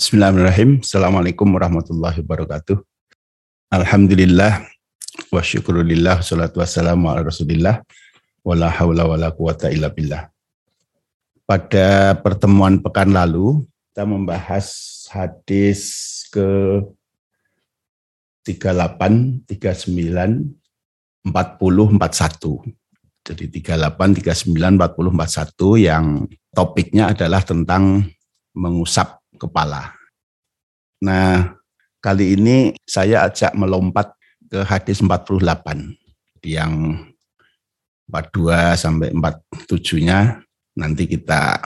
Bismillahirrahmanirrahim. Assalamualaikum warahmatullahi wabarakatuh. Alhamdulillah wa syukurillah salatu wassalamu ala rasulillah wa la hawla wa la quwata illa billah. Pada pertemuan pekan lalu kita membahas hadis ke 38, 39, 40, 41. Jadi 38, 39, 40, 41 yang topiknya adalah tentang mengusap kepala. Nah, kali ini saya ajak melompat ke hadis 48 yang 42 sampai 47-nya nanti kita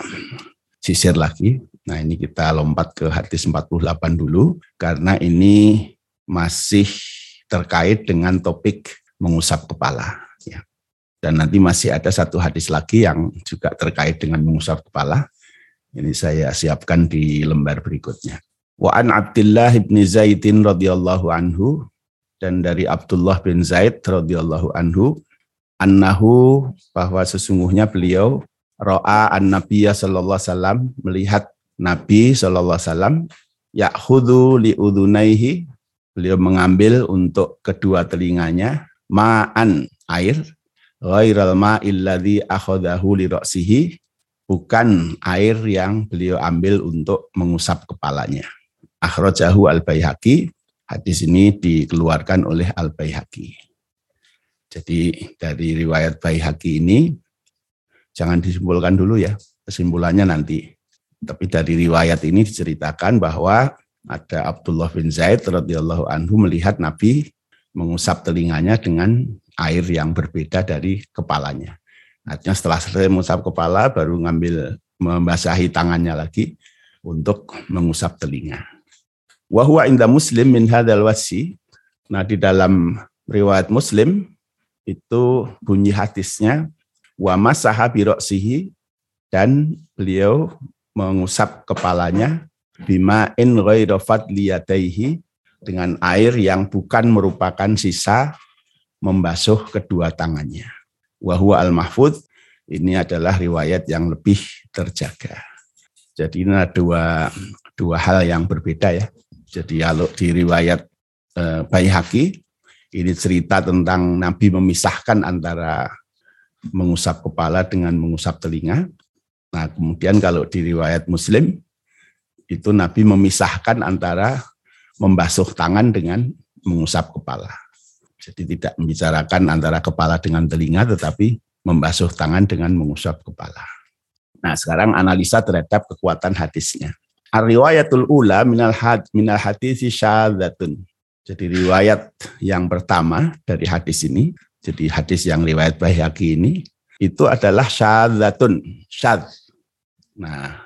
sisir lagi. Nah, ini kita lompat ke hadis 48 dulu karena ini masih terkait dengan topik mengusap kepala ya. Dan nanti masih ada satu hadis lagi yang juga terkait dengan mengusap kepala ini saya siapkan di lembar berikutnya. Wa an Abdullah bin Zaidin radhiyallahu anhu dan dari Abdullah bin Zaid radhiyallahu anhu annahu bahwa sesungguhnya beliau ro'a an nabiyya sallallahu wasallam melihat Nabi sallallahu alaihi wasallam ya'khudhu li udunaihi beliau mengambil untuk kedua telinganya ma'an air ghairal ma'il ladzi akhadahu li ra'sihi bukan air yang beliau ambil untuk mengusap kepalanya. Akhrajahu al-Baihaqi, hadis ini dikeluarkan oleh al-Baihaqi. Jadi dari riwayat Baihaqi ini jangan disimpulkan dulu ya, kesimpulannya nanti. Tapi dari riwayat ini diceritakan bahwa ada Abdullah bin Zaid radhiyallahu anhu melihat Nabi mengusap telinganya dengan air yang berbeda dari kepalanya. Artinya setelah selesai mengusap kepala baru ngambil membasahi tangannya lagi untuk mengusap telinga. Wahwa inda muslim min hadal wasi. Nah di dalam riwayat muslim itu bunyi hadisnya wa masaha biroksihi dan beliau mengusap kepalanya bima in ghairafat liyadaihi dengan air yang bukan merupakan sisa membasuh kedua tangannya wahwa al-mahfud ini adalah riwayat yang lebih terjaga. Jadi ini ada dua, dua hal yang berbeda ya. Jadi kalau di riwayat eh, ini cerita tentang Nabi memisahkan antara mengusap kepala dengan mengusap telinga. Nah kemudian kalau di riwayat Muslim itu Nabi memisahkan antara membasuh tangan dengan mengusap kepala. Jadi tidak membicarakan antara kepala dengan telinga, tetapi membasuh tangan dengan mengusap kepala. Nah, sekarang analisa terhadap kekuatan hadisnya. Ar-riwayatul ula minal had minal hadis syadatun. Jadi riwayat yang pertama dari hadis ini, jadi hadis yang riwayat Baihaqi ini itu adalah syadatun, syad. Nah,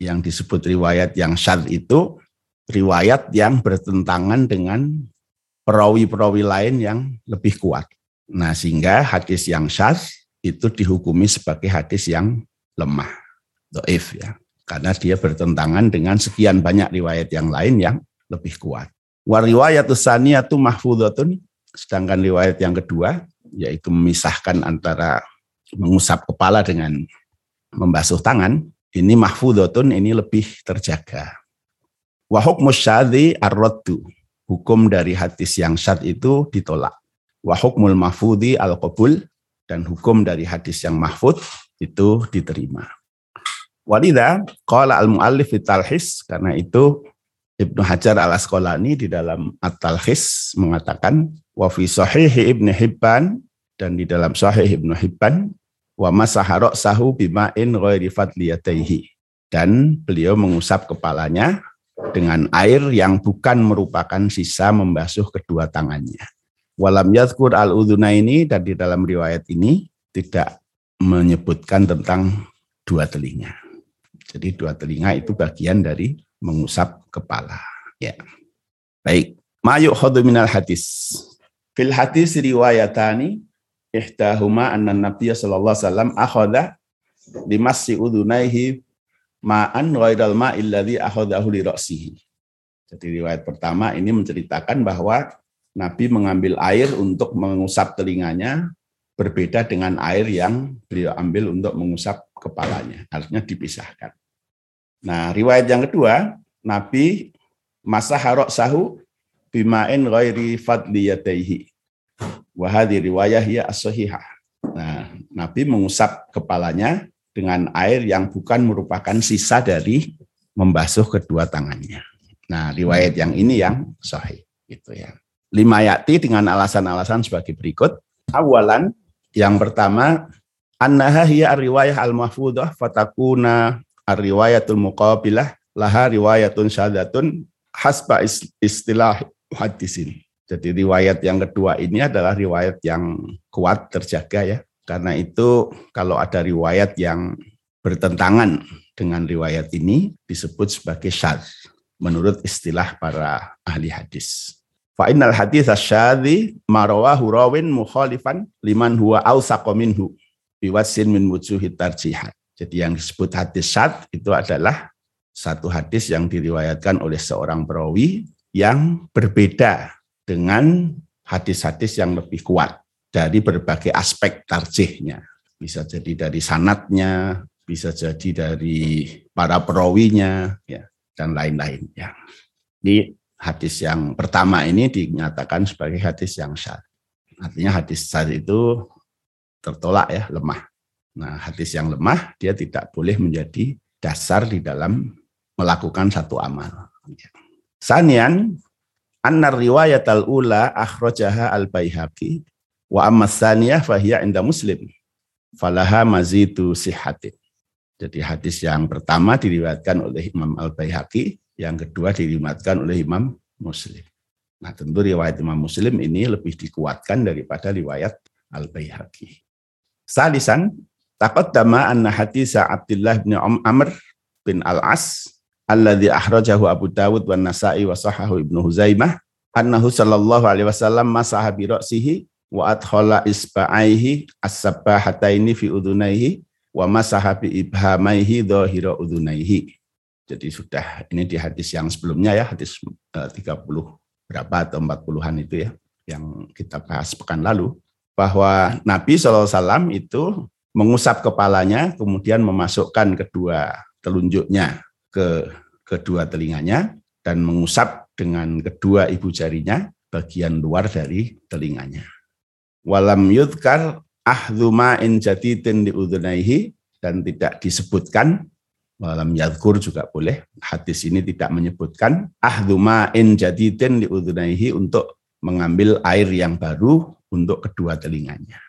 yang disebut riwayat yang syad itu riwayat yang bertentangan dengan perawi-perawi lain yang lebih kuat. Nah, sehingga hadis yang syaz itu dihukumi sebagai hadis yang lemah, doif ya. Karena dia bertentangan dengan sekian banyak riwayat yang lain yang lebih kuat. Wa riwayatus mahfudhatun, sedangkan riwayat yang kedua yaitu memisahkan antara mengusap kepala dengan membasuh tangan, ini mahfudhatun ini lebih terjaga. Wa syadhi ar-raddu hukum dari hadis yang syad itu ditolak. Wa hukmul mahfudi al qabul dan hukum dari hadis yang mahfud itu diterima. Walida qala al muallif talhis karena itu Ibnu Hajar al Asqalani di dalam At-Talhis mengatakan wa fi sahih Ibnu Hibban dan di dalam sahih Ibnu Hibban wa masaha sahu bima'in ghairi fadliyataihi dan beliau mengusap kepalanya dengan air yang bukan merupakan sisa membasuh kedua tangannya. Walam yadkur al uduna ini dan di dalam riwayat ini tidak menyebutkan tentang dua telinga. Jadi dua telinga itu bagian dari mengusap kepala. Ya. Baik. Mayuk khodu minal hadis. Fil hadis riwayatani ihtahuma anna nabiyya sallallahu alaihi wasallam akhadha limasi udunaihi ma'an ghairal ma'il ladzi akhadahu li ra'sihi. Jadi riwayat pertama ini menceritakan bahwa Nabi mengambil air untuk mengusap telinganya berbeda dengan air yang beliau ambil untuk mengusap kepalanya. Artinya dipisahkan. Nah, riwayat yang kedua Nabi masa harok sahu bimain ghairi fadliyataihi. Wahadi riwayah ya as Nah, Nabi mengusap kepalanya dengan air yang bukan merupakan sisa dari membasuh kedua tangannya. Nah, riwayat yang ini yang sahih gitu ya. Lima yakti dengan alasan-alasan sebagai berikut. Awalan, yang pertama, annaha hiya riwayah al-mahfudah fatakuna ar-riwayatul muqabilah laha riwayatun syahadatun hasba istilah hadisin. Jadi riwayat yang kedua ini adalah riwayat yang kuat terjaga ya. Karena itu kalau ada riwayat yang bertentangan dengan riwayat ini disebut sebagai syad menurut istilah para ahli hadis. Fa innal hadis asyadhi marawahu rawin mukhalifan liman huwa awsaqa minhu biwasin min wujuhi tarjihat. Jadi yang disebut hadis syad itu adalah satu hadis yang diriwayatkan oleh seorang perawi yang berbeda dengan hadis-hadis yang lebih kuat dari berbagai aspek tarjihnya. Bisa jadi dari sanatnya, bisa jadi dari para perawinya, ya, dan lain-lain. Ya. Di hadis yang pertama ini dinyatakan sebagai hadis yang syad. Artinya hadis syad itu tertolak ya, lemah. Nah, hadis yang lemah dia tidak boleh menjadi dasar di dalam melakukan satu amal. Sanian anna riwayat al-ula akhrajaha al-Baihaqi wa amma tsaniyah fahiya inda Muslim falaha mazidu sihatin. Jadi hadis yang pertama diriwayatkan oleh Imam Al-Baihaqi, yang kedua diriwayatkan oleh Imam Muslim. Nah, tentu riwayat Imam Muslim ini lebih dikuatkan daripada riwayat Al-Baihaqi. Salisan, taqaddama anna hadis Abdullah bin Amr bin Al-As alladzi akhrajahu Abu Dawud wa Nasa'i wa sahahu Ibnu Huzaimah annahu sallallahu alaihi wasallam masaha bi ra'sihi wa adkhala isba'aihi as-sabbahataini fi udunaihi wa masaha bi ibhamaihi dhahira udunaihi. Jadi sudah ini di hadis yang sebelumnya ya, hadis 30 eh, berapa atau 40-an itu ya yang kita bahas pekan lalu bahwa Nabi SAW itu mengusap kepalanya kemudian memasukkan kedua telunjuknya ke kedua telinganya dan mengusap dengan kedua ibu jarinya bagian luar dari telinganya. Walam yudkar ahduma in jadidin diudunaihi dan tidak disebutkan walam yadkur juga boleh. Hadis ini tidak menyebutkan ahduma in jadidin diudunaihi untuk mengambil air yang baru untuk kedua telinganya.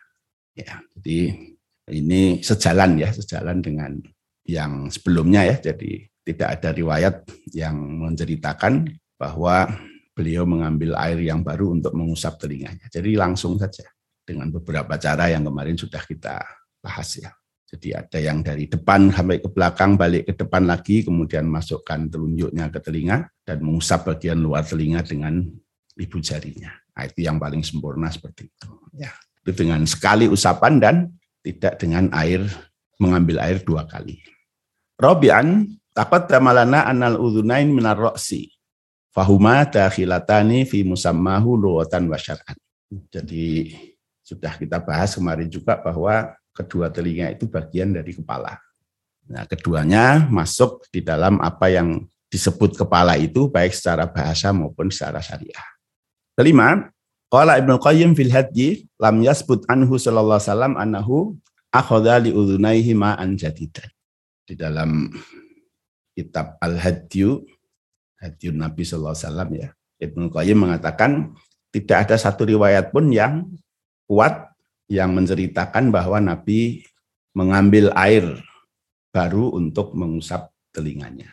Ya, jadi ini sejalan ya, sejalan dengan yang sebelumnya ya. Jadi tidak ada riwayat yang menceritakan bahwa beliau mengambil air yang baru untuk mengusap telinganya. Jadi langsung saja dengan beberapa cara yang kemarin sudah kita bahas ya. Jadi ada yang dari depan sampai ke belakang, balik ke depan lagi, kemudian masukkan telunjuknya ke telinga dan mengusap bagian luar telinga dengan ibu jarinya. Nah, itu yang paling sempurna seperti itu. Ya, itu dengan sekali usapan dan tidak dengan air mengambil air dua kali. Robian Takut tamalana anal udhunain minar roksi. Fahuma dakhilatani fi musammahu luwatan wa syar'an. Jadi sudah kita bahas kemarin juga bahwa kedua telinga itu bagian dari kepala. Nah, keduanya masuk di dalam apa yang disebut kepala itu baik secara bahasa maupun secara syariah. Kelima, qala Ibnu Qayyim fil hadji lam yasbut anhu sallallahu alaihi wasallam annahu akhadha li udhunaihi ma'an jadidan. Di dalam kitab Al-Hadyu, Hadyu Nabi SAW ya. Ibnu Qayyim mengatakan tidak ada satu riwayat pun yang kuat yang menceritakan bahwa Nabi mengambil air baru untuk mengusap telinganya.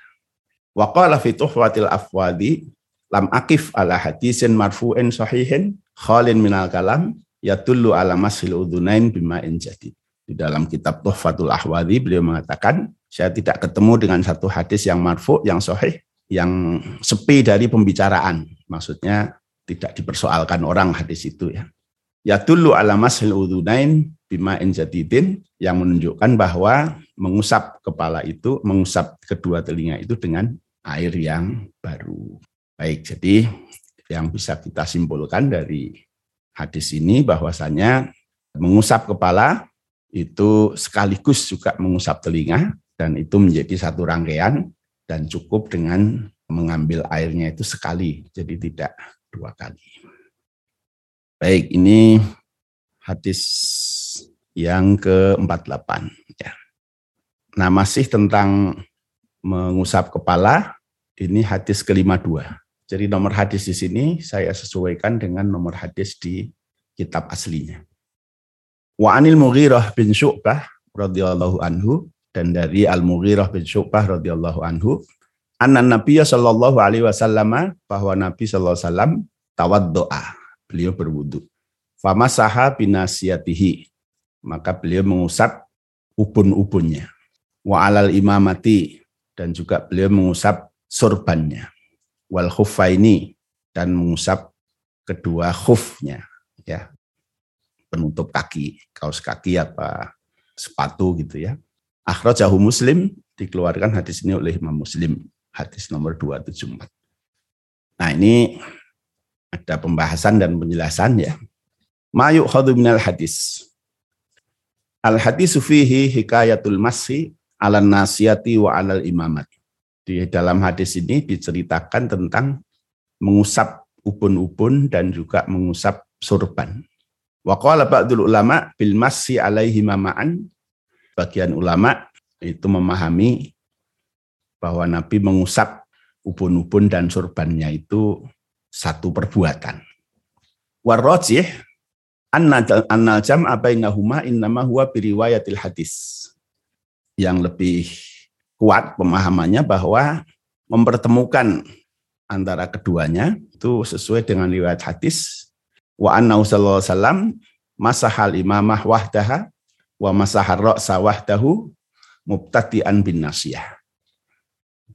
Wa qala fi tuhwatil afwadi lam akif ala hadisin marfu'in sahihin khalin minal kalam yatullu ala masil udhunain bima'in jadid. Di dalam kitab Tuhfatul Ahwadi beliau mengatakan saya tidak ketemu dengan satu hadis yang marfu, yang sahih, yang sepi dari pembicaraan. Maksudnya tidak dipersoalkan orang hadis itu ya. Ya dulu ala masil udhunain bima jadidin yang menunjukkan bahwa mengusap kepala itu, mengusap kedua telinga itu dengan air yang baru. Baik, jadi yang bisa kita simpulkan dari hadis ini bahwasanya mengusap kepala itu sekaligus juga mengusap telinga dan itu menjadi satu rangkaian dan cukup dengan mengambil airnya itu sekali, jadi tidak dua kali. Baik, ini hadis yang ke-48 ya. Nah, masih tentang mengusap kepala, ini hadis ke-52. Jadi nomor hadis di sini saya sesuaikan dengan nomor hadis di kitab aslinya. Wa anil Mughirah bin Syu'bah radhiyallahu anhu dan dari Al Mughirah bin Syu'bah radhiyallahu anhu anna Nabi sallallahu alaihi wasallam bahwa Nabi sallallahu alaihi wasallam tawaddoa beliau berwudu. Famasaha binasiyatihi. Maka beliau mengusap ubun-ubunnya. Wa alal imamati. Dan juga beliau mengusap surbannya wal khuffaini. Dan mengusap kedua khufnya ya. Penutup kaki kaos kaki apa sepatu gitu ya. Akhrajahu muslim. Dikeluarkan hadis ini oleh Imam Muslim. Hadis nomor 274 nah ini ada pembahasan dan penjelasan ya mayuk khadu minal hadis al hadis fihi hikayatul masih ala nasiyati wa alal imamat. Di dalam hadis ini diceritakan tentang mengusap ubun-ubun dan juga mengusap surban. Wa qala ba'dul ulama bil massi alaihi mama'an. Bagian ulama itu memahami bahwa Nabi mengusap ubun-ubun dan surbannya itu satu perbuatan. Warrojih annal jam'a bainahuma innama huwa biriwayatil hadis yang lebih kuat pemahamannya bahwa mempertemukan antara keduanya itu sesuai dengan riwayat hadis wa anna sallallahu wasallam masahal imamah wahdaha wa masahar ra'sa wahdahu mubtadi'an bin nasiyah.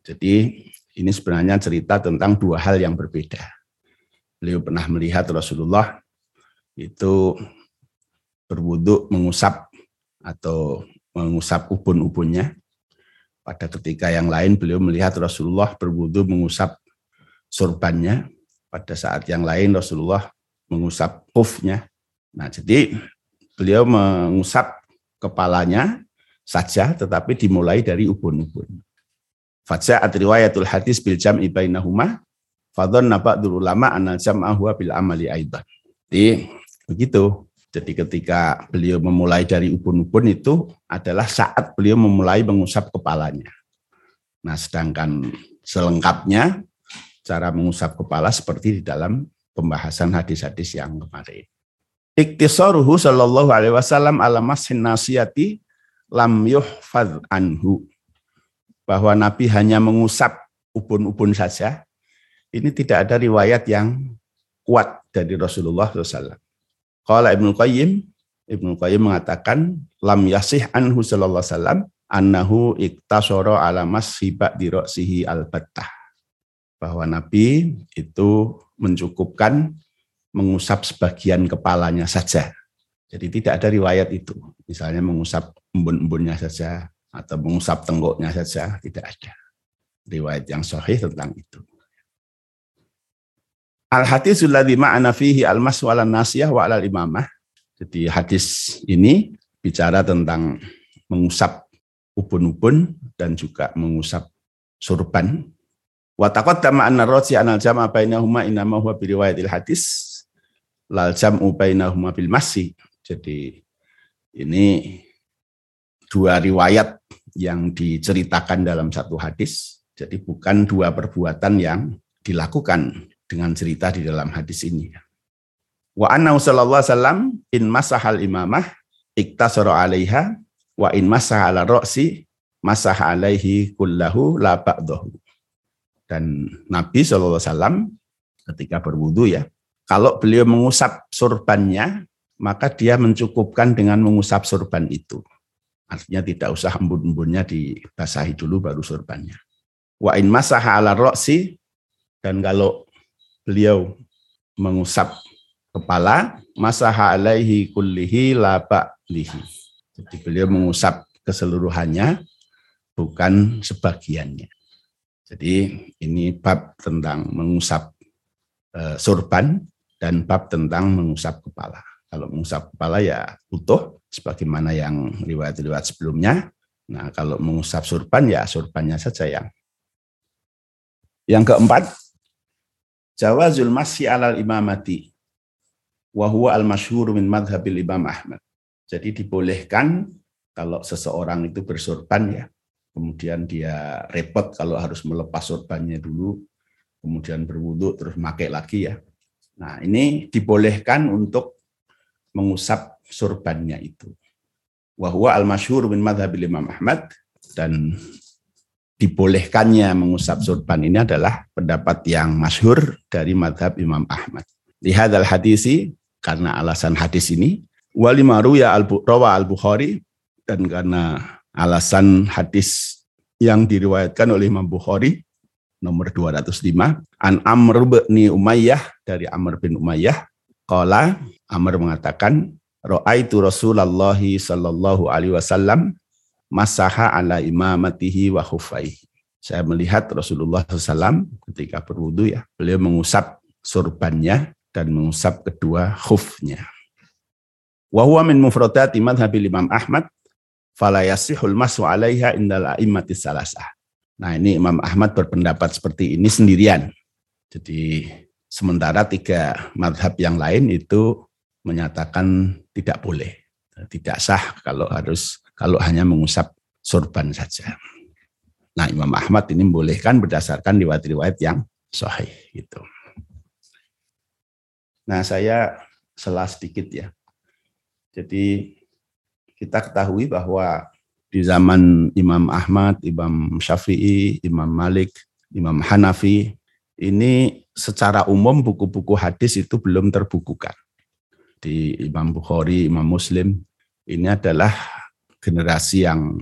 Jadi ini sebenarnya cerita tentang dua hal yang berbeda. Beliau pernah melihat Rasulullah itu berwudhu mengusap atau mengusap ubun-ubunnya. Pada ketika yang lain beliau melihat Rasulullah berwudu mengusap surbannya. Pada saat yang lain Rasulullah mengusap kufnya. Nah jadi beliau mengusap kepalanya saja tetapi dimulai dari ubun-ubun. Faja'at riwayatul hadis bil jam'i fadhan naba'dul ulama anal jam'ahu bil amali aidan. Jadi begitu jadi ketika beliau memulai dari ubun-ubun itu adalah saat beliau memulai mengusap kepalanya. Nah, sedangkan selengkapnya cara mengusap kepala seperti di dalam pembahasan hadis-hadis yang kemarin. Iktisaruhu sallallahu alaihi wasallam ala mashin nasiyati lam yuhfad anhu. Bahwa Nabi hanya mengusap ubun-ubun saja. Ini tidak ada riwayat yang kuat dari Rasulullah SAW. Qala Ibnu Qayyim, Ibnu Qayyim mengatakan lam yasih anhu sallallahu wasallam annahu iktasara ala mashiba di ra'sihi al-battah. Bahwa Nabi itu mencukupkan mengusap sebagian kepalanya saja. Jadi tidak ada riwayat itu. Misalnya mengusap embun-embunnya saja atau mengusap tenggoknya saja, tidak ada. Riwayat yang sahih tentang itu. Al hadisul ladzi ma'ana fihi al mas wal nasiyah wa al imamah. Jadi hadis ini bicara tentang mengusap ubun-ubun dan juga mengusap surban. Wa taqaddama anna raji anal jam'a bainahuma inama huwa bi riwayatil hadis lal jam'u bainahuma bil masih. Jadi ini dua riwayat yang diceritakan dalam satu hadis. Jadi bukan dua perbuatan yang dilakukan dengan cerita di dalam hadis ini. Wa anna sallallahu wasallam in masahal imamah iktasara 'alaiha wa in masaha 'ala ra'si masaha 'alaihi kullahu la ba'dahu. Dan Nabi sallallahu wasallam ketika berwudu ya, kalau beliau mengusap surbannya, maka dia mencukupkan dengan mengusap surban itu. Artinya tidak usah embun-embunnya dibasahi dulu baru surbannya. Wa in masaha 'ala ra'si dan kalau beliau mengusap kepala, masaha alaihi kullihi laba lihi. Jadi beliau mengusap keseluruhannya, bukan sebagiannya. Jadi ini bab tentang mengusap e, surban dan bab tentang mengusap kepala. Kalau mengusap kepala ya utuh, sebagaimana yang riwayat-riwayat sebelumnya. Nah kalau mengusap surban ya surbannya saja yang Yang keempat, jawazul masyi alal imamati wa huwa al masyhur min madhabil Imam Ahmad. Jadi dibolehkan kalau seseorang itu bersorban ya, kemudian dia repot kalau harus melepas sorbannya dulu, kemudian berwudhu terus pakai lagi ya. Nah ini dibolehkan untuk mengusap sorbannya itu. Wahwa al masyhur min madhabil Imam Ahmad dan dibolehkannya mengusap sorban ini adalah pendapat yang masyhur dari madhab Imam Ahmad. Lihat al hadisi karena alasan hadis ini walimaru ya al rawa al Bukhari dan karena alasan hadis yang diriwayatkan oleh Imam Bukhari nomor 205 an Amr bin Umayyah dari Amr bin Umayyah qala Amr mengatakan raaitu Rasulullah sallallahu alaihi wasallam masaha ala imamatihi wa khufaihi. Saya melihat Rasulullah SAW ketika berwudu ya, beliau mengusap surbannya dan mengusap kedua khufnya. Wa huwa min mufradati madhabil Imam Ahmad fala yasihul masu alaiha indal a'immati salasah. Nah ini Imam Ahmad berpendapat seperti ini sendirian. Jadi sementara tiga madhab yang lain itu menyatakan tidak boleh, tidak sah kalau harus kalau hanya mengusap sorban saja. Nah, Imam Ahmad ini membolehkan berdasarkan riwayat-riwayat yang sahih gitu. Nah, saya selah sedikit ya. Jadi kita ketahui bahwa di zaman Imam Ahmad, Imam Syafi'i, Imam Malik, Imam Hanafi, ini secara umum buku-buku hadis itu belum terbukukan. Di Imam Bukhari, Imam Muslim, ini adalah generasi yang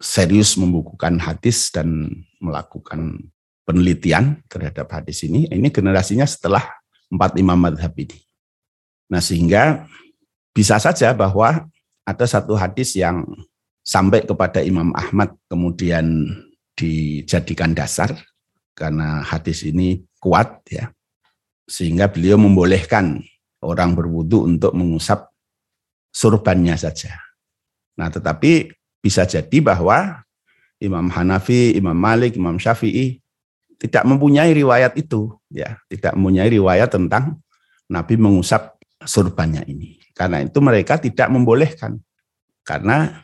serius membukukan hadis dan melakukan penelitian terhadap hadis ini, ini generasinya setelah empat imam madhab ini. Nah sehingga bisa saja bahwa ada satu hadis yang sampai kepada Imam Ahmad kemudian dijadikan dasar karena hadis ini kuat ya sehingga beliau membolehkan orang berwudu untuk mengusap surbannya saja. Nah, tetapi bisa jadi bahwa Imam Hanafi, Imam Malik, Imam Syafi'i tidak mempunyai riwayat itu, ya, tidak mempunyai riwayat tentang Nabi mengusap surbannya ini. Karena itu mereka tidak membolehkan, karena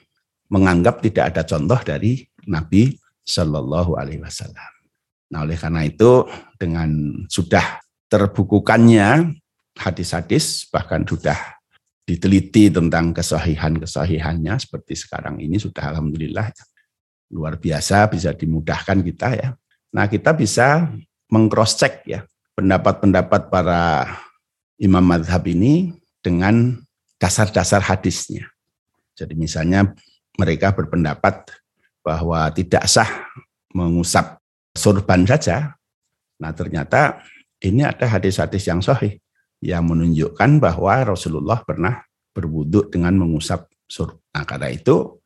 menganggap tidak ada contoh dari Nabi Shallallahu Alaihi Wasallam. Nah, oleh karena itu dengan sudah terbukukannya hadis-hadis bahkan sudah diteliti tentang kesahihan-kesahihannya seperti sekarang ini sudah alhamdulillah luar biasa bisa dimudahkan kita ya. Nah, kita bisa mengcross check ya pendapat-pendapat para imam madhab ini dengan dasar-dasar hadisnya. Jadi misalnya mereka berpendapat bahwa tidak sah mengusap sorban saja. Nah ternyata ini ada hadis-hadis yang sahih yang menunjukkan bahwa Rasulullah pernah berwudhu dengan mengusap surga. Nah, karena itu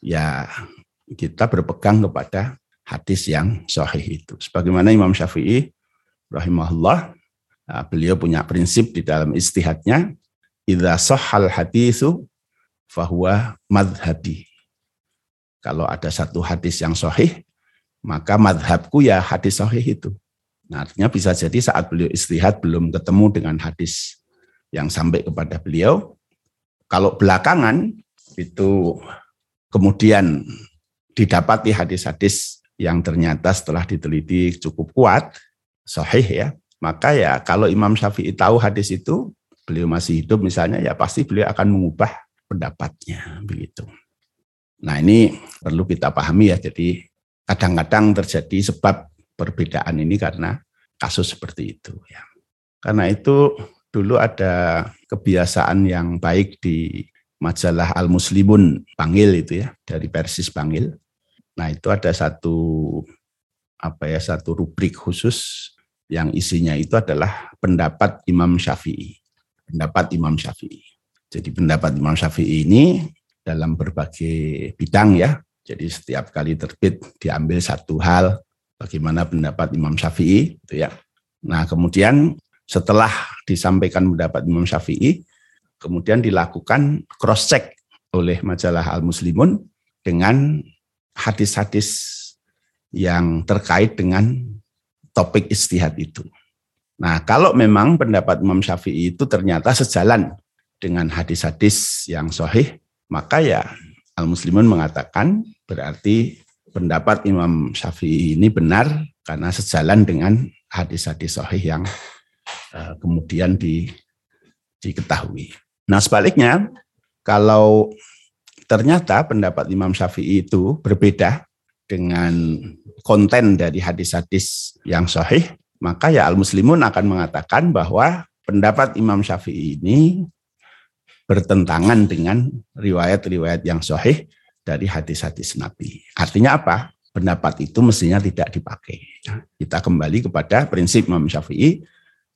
ya kita berpegang kepada hadis yang sahih itu. Sebagaimana Imam Syafi'i rahimahullah, nah, beliau punya prinsip di dalam istihadnya, idza sahhal hadisu fahuwa madhabi. Kalau ada satu hadis yang sahih, maka madhabku ya hadis sahih itu. Nah, artinya bisa jadi saat beliau istihad belum ketemu dengan hadis yang sampai kepada beliau. Kalau belakangan itu kemudian didapati hadis-hadis yang ternyata setelah diteliti cukup kuat, sahih ya, maka ya kalau Imam Syafi'i tahu hadis itu, beliau masih hidup misalnya, ya pasti beliau akan mengubah pendapatnya begitu. Nah ini perlu kita pahami ya, jadi kadang-kadang terjadi sebab perbedaan ini karena kasus seperti itu ya. Karena itu dulu ada kebiasaan yang baik di majalah Al Muslimun Bangil itu ya dari Persis Bangil. Nah, itu ada satu apa ya satu rubrik khusus yang isinya itu adalah pendapat Imam Syafi'i. Pendapat Imam Syafi'i. Jadi pendapat Imam Syafi'i ini dalam berbagai bidang ya. Jadi setiap kali terbit diambil satu hal bagaimana pendapat Imam Syafi'i itu ya. Nah, kemudian setelah disampaikan pendapat Imam Syafi'i, kemudian dilakukan cross check oleh majalah Al Muslimun dengan hadis-hadis yang terkait dengan topik istihad itu. Nah, kalau memang pendapat Imam Syafi'i itu ternyata sejalan dengan hadis-hadis yang sahih, maka ya Al-Muslimun mengatakan berarti pendapat Imam Syafi'i ini benar karena sejalan dengan hadis-hadis sahih yang uh, kemudian di, diketahui. Nah, sebaliknya kalau ternyata pendapat Imam Syafi'i itu berbeda dengan konten dari hadis-hadis yang sahih, maka ya al-muslimun akan mengatakan bahwa pendapat Imam Syafi'i ini bertentangan dengan riwayat-riwayat yang sahih dari hadis-hadis Nabi. Artinya apa? Pendapat itu mestinya tidak dipakai. Kita kembali kepada prinsip Imam Syafi'i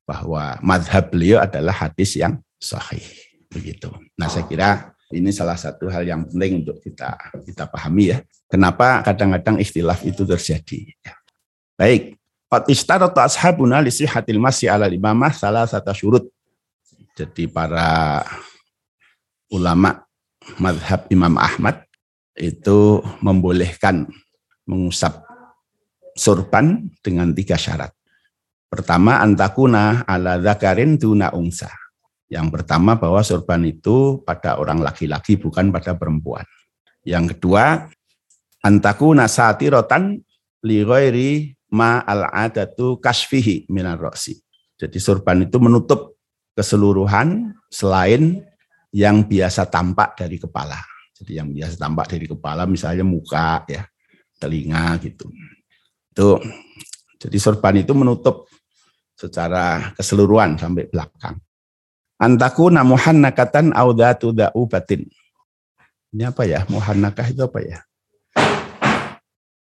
bahwa madhab beliau adalah hadis yang sahih. Begitu. Nah saya kira ini salah satu hal yang penting untuk kita kita pahami ya. Kenapa kadang-kadang ikhtilaf itu terjadi. Ya. Baik, Qad istarata ashabuna li sihhatil masyi ala imamah salah satu syurut. Jadi para ulama madhab Imam Ahmad itu membolehkan mengusap surban dengan tiga syarat. Pertama, antakuna ala zakarin tuna ungsa. Yang pertama bahwa surban itu pada orang laki-laki bukan pada perempuan. Yang kedua, antakuna satirotan li ghairi ma al adatu kasfihi minar roksi. Jadi sorban itu menutup keseluruhan selain yang biasa tampak dari kepala. Jadi yang biasa tampak dari kepala misalnya muka ya, telinga gitu. Itu jadi sorban itu menutup secara keseluruhan sampai belakang. Antaku namuhan nakatan audatu da'u batin. Ini apa ya? Muhannakah itu apa ya?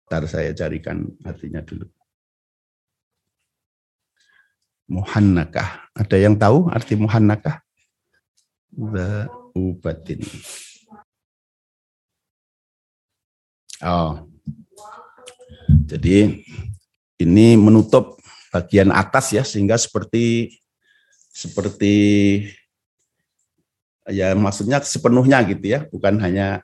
Ntar saya carikan artinya dulu. Muhannakah. Ada yang tahu arti muhannakah? Ubatin. Oh. Jadi ini menutup bagian atas ya sehingga seperti seperti ya maksudnya sepenuhnya gitu ya, bukan hanya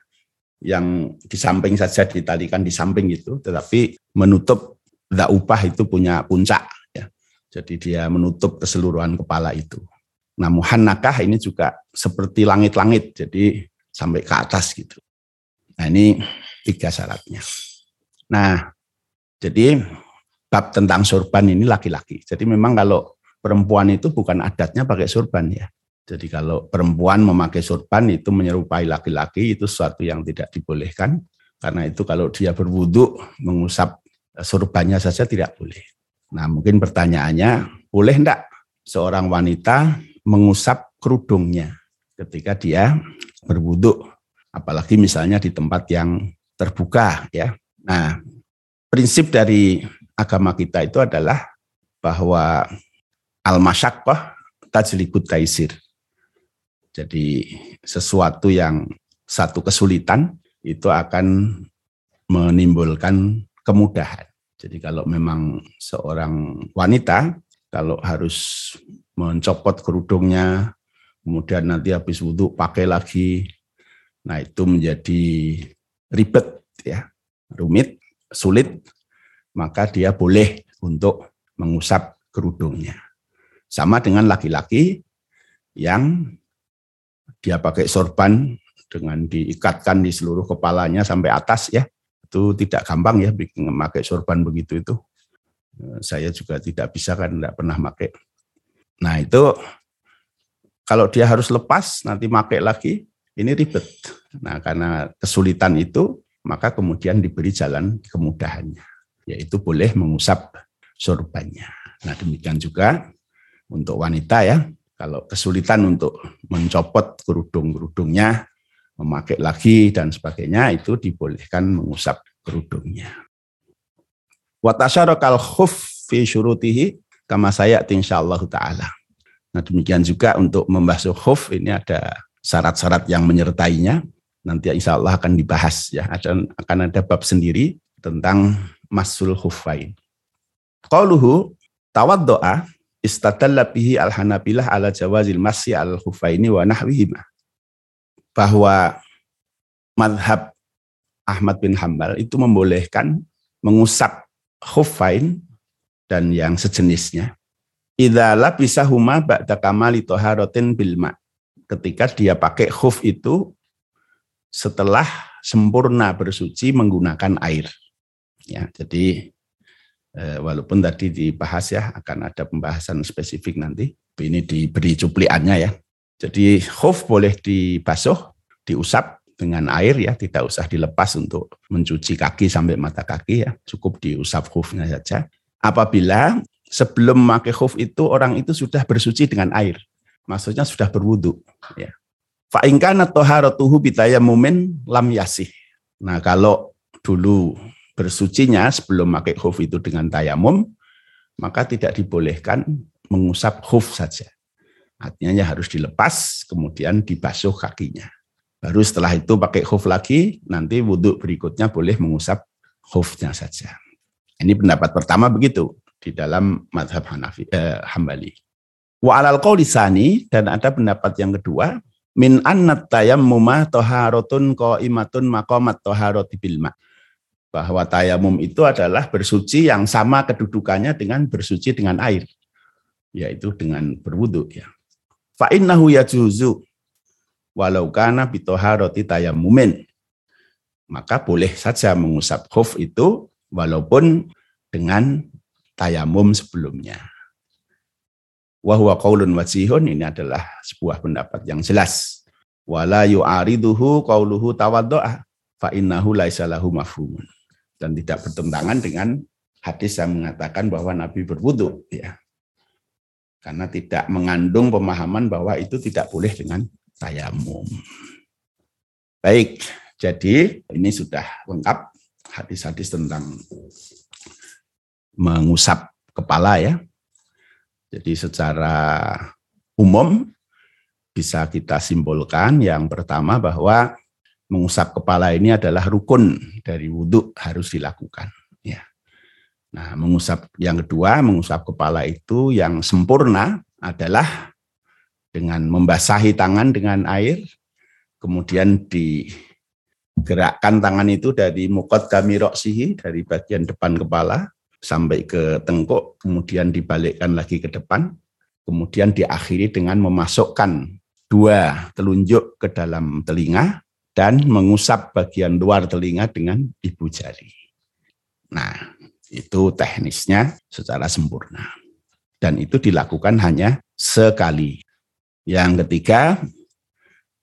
yang di samping saja ditalikan di samping itu, tetapi menutup upah itu punya puncak. Ya. Jadi dia menutup keseluruhan kepala itu. Nah muhannakah ini juga seperti langit-langit, jadi sampai ke atas gitu. Nah ini tiga syaratnya. Nah jadi bab tentang sorban ini laki-laki. Jadi memang kalau perempuan itu bukan adatnya pakai sorban ya. Jadi kalau perempuan memakai sorban itu menyerupai laki-laki itu sesuatu yang tidak dibolehkan. Karena itu kalau dia berwudhu mengusap sorbannya saja tidak boleh. Nah mungkin pertanyaannya, boleh enggak seorang wanita mengusap kerudungnya ketika dia berwudhu? Apalagi misalnya di tempat yang terbuka ya. Nah prinsip dari agama kita itu adalah bahwa al-masyaqqah tajlibut taisir jadi sesuatu yang satu kesulitan itu akan menimbulkan kemudahan. Jadi kalau memang seorang wanita kalau harus mencopot kerudungnya, kemudian nanti habis wudhu pakai lagi, nah itu menjadi ribet ya, rumit, sulit, maka dia boleh untuk mengusap kerudungnya. Sama dengan laki-laki yang dia pakai sorban dengan diikatkan di seluruh kepalanya sampai atas ya. Itu tidak gampang ya bikin memakai sorban begitu itu. Eh, saya juga tidak bisa kan tidak pernah pakai. Nah itu kalau dia harus lepas nanti pakai lagi ini ribet. Nah karena kesulitan itu maka kemudian diberi jalan kemudahannya yaitu boleh mengusap sorbannya. Nah demikian juga untuk wanita ya kalau kesulitan untuk mencopot kerudung-kerudungnya, memakai lagi dan sebagainya, itu dibolehkan mengusap kerudungnya. Watasyarakal khuf fi syurutihi kama saya insyaallah taala. Nah demikian juga untuk membasuh khuf ini ada syarat-syarat yang menyertainya. Nanti insya Allah akan dibahas ya. Akan, akan ada bab sendiri tentang masul khufain. Qauluhu tawad doa istadalla bihi al-Hanabilah ala jawazil masyi al khufaini wa nahwihima. Bahwa madhab Ahmad bin Hambal itu membolehkan mengusap khufain dan yang sejenisnya. Idala bisa huma ba'da kamali toharotin bilma. Ketika dia pakai khuf itu setelah sempurna bersuci menggunakan air. Ya, jadi eh, walaupun tadi dibahas ya akan ada pembahasan spesifik nanti. Ini diberi cupliannya ya. Jadi khuf boleh dibasuh, diusap dengan air ya, tidak usah dilepas untuk mencuci kaki sampai mata kaki ya, cukup diusap khufnya saja. Apabila sebelum memakai khuf itu orang itu sudah bersuci dengan air, maksudnya sudah berwudu ya. Fa'ingkana toharatuhu mumin lam yasih. Nah kalau dulu bersucinya sebelum memakai khuf itu dengan tayamum, maka tidak dibolehkan mengusap khuf saja. Artinya harus dilepas, kemudian dibasuh kakinya. Baru setelah itu pakai khuf lagi, nanti wudhu berikutnya boleh mengusap khufnya saja. Ini pendapat pertama begitu di dalam madhab Hanafi, eh, Hambali. Wa alal qawlisani, dan ada pendapat yang kedua, min annat tayammuma toharotun imatun makomat toharoti bilma. Bahwa tayamum itu adalah bersuci yang sama kedudukannya dengan bersuci dengan air. Yaitu dengan berwudhu. Ya. Fa'innahu yajuzu walau kana bitoharoti tayamumin. Maka boleh saja mengusap khuf itu walaupun dengan tayamum sebelumnya. Wahwa qaulun wajihun ini adalah sebuah pendapat yang jelas. Wala yu'ariduhu qauluhu tawaddo'a fa innahu laisa lahu mafhumun. Dan tidak bertentangan dengan hadis yang mengatakan bahwa Nabi berwudu ya karena tidak mengandung pemahaman bahwa itu tidak boleh dengan tayamum. Baik, jadi ini sudah lengkap hadis-hadis tentang mengusap kepala ya. Jadi secara umum bisa kita simpulkan yang pertama bahwa mengusap kepala ini adalah rukun dari wudhu harus dilakukan. Nah, mengusap yang kedua, mengusap kepala itu yang sempurna adalah dengan membasahi tangan dengan air, kemudian digerakkan tangan itu dari mukot kami roksihi, dari bagian depan kepala sampai ke tengkuk, kemudian dibalikkan lagi ke depan, kemudian diakhiri dengan memasukkan dua telunjuk ke dalam telinga dan mengusap bagian luar telinga dengan ibu jari. Nah, itu teknisnya secara sempurna. Dan itu dilakukan hanya sekali. Yang ketiga,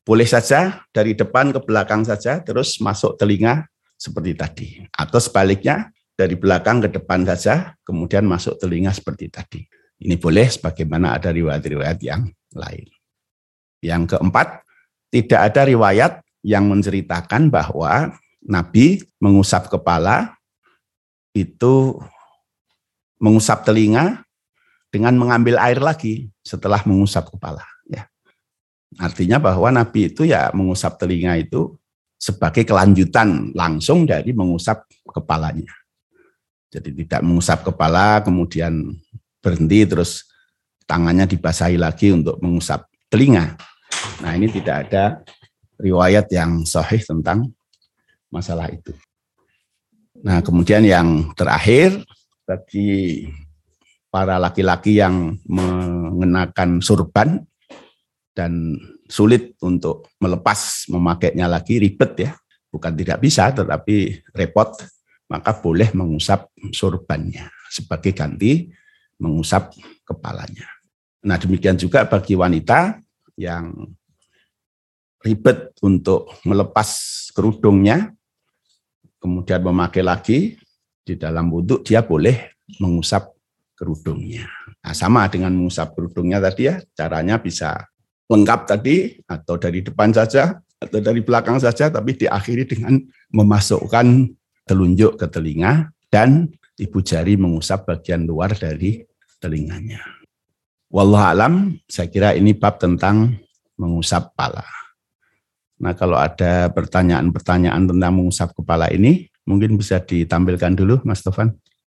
boleh saja dari depan ke belakang saja, terus masuk telinga seperti tadi. Atau sebaliknya, dari belakang ke depan saja, kemudian masuk telinga seperti tadi. Ini boleh sebagaimana ada riwayat-riwayat yang lain. Yang keempat, tidak ada riwayat yang menceritakan bahwa Nabi mengusap kepala itu mengusap telinga dengan mengambil air lagi setelah mengusap kepala. Ya. Artinya bahwa Nabi itu ya mengusap telinga itu sebagai kelanjutan langsung dari mengusap kepalanya. Jadi tidak mengusap kepala kemudian berhenti terus tangannya dibasahi lagi untuk mengusap telinga. Nah ini tidak ada riwayat yang sahih tentang masalah itu. Nah, kemudian yang terakhir bagi para laki-laki yang mengenakan surban dan sulit untuk melepas memakainya lagi ribet ya, bukan tidak bisa tetapi repot, maka boleh mengusap surbannya sebagai ganti mengusap kepalanya. Nah, demikian juga bagi wanita yang ribet untuk melepas kerudungnya kemudian memakai lagi di dalam wudhu, dia boleh mengusap kerudungnya. Nah, sama dengan mengusap kerudungnya tadi ya, caranya bisa lengkap tadi, atau dari depan saja, atau dari belakang saja, tapi diakhiri dengan memasukkan telunjuk ke telinga dan ibu jari mengusap bagian luar dari telinganya. Wallah alam, saya kira ini bab tentang mengusap pala. Nah kalau ada pertanyaan-pertanyaan tentang mengusap kepala ini, mungkin bisa ditampilkan dulu Mas Tovan.